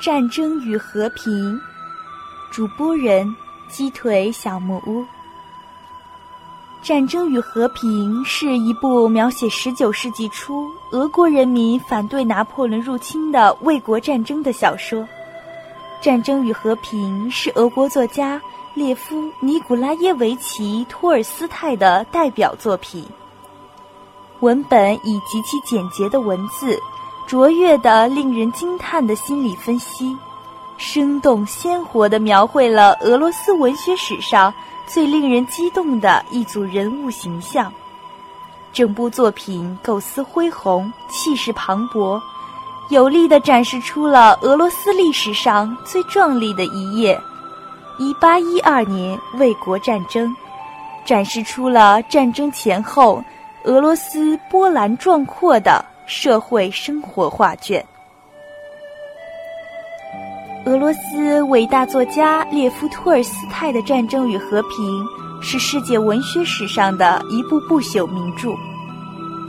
战争与和平》，主播人鸡腿小木屋。《战争与和平》是一部描写19世纪初俄国人民反对拿破仑入侵的卫国战争的小说。《战争与和平》是俄国作家列夫·尼古拉耶维奇·托尔斯泰的代表作品。文本以极其简洁的文字。卓越的、令人惊叹的心理分析，生动鲜活地描绘了俄罗斯文学史上最令人激动的一组人物形象。整部作品构思恢宏、气势磅礴，有力地展示出了俄罗斯历史上最壮丽的一页——一八一二年卫国战争，展示出了战争前后俄罗斯波澜壮阔的。社会生活画卷。俄罗斯伟大作家列夫·托尔斯泰的《战争与和平》是世界文学史上的一部不朽名著。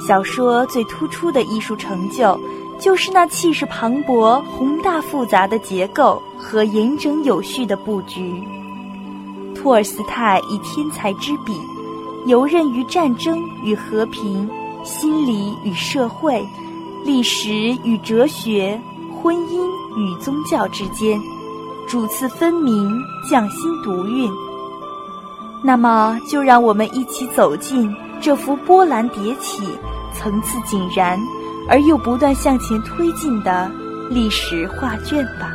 小说最突出的艺术成就，就是那气势磅礴、宏大复杂的结构和严整有序的布局。托尔斯泰以天才之笔，游刃于战争与和平。心理与社会，历史与哲学，婚姻与宗教之间，主次分明，匠心独运。那么，就让我们一起走进这幅波澜迭起、层次井然而又不断向前推进的历史画卷吧。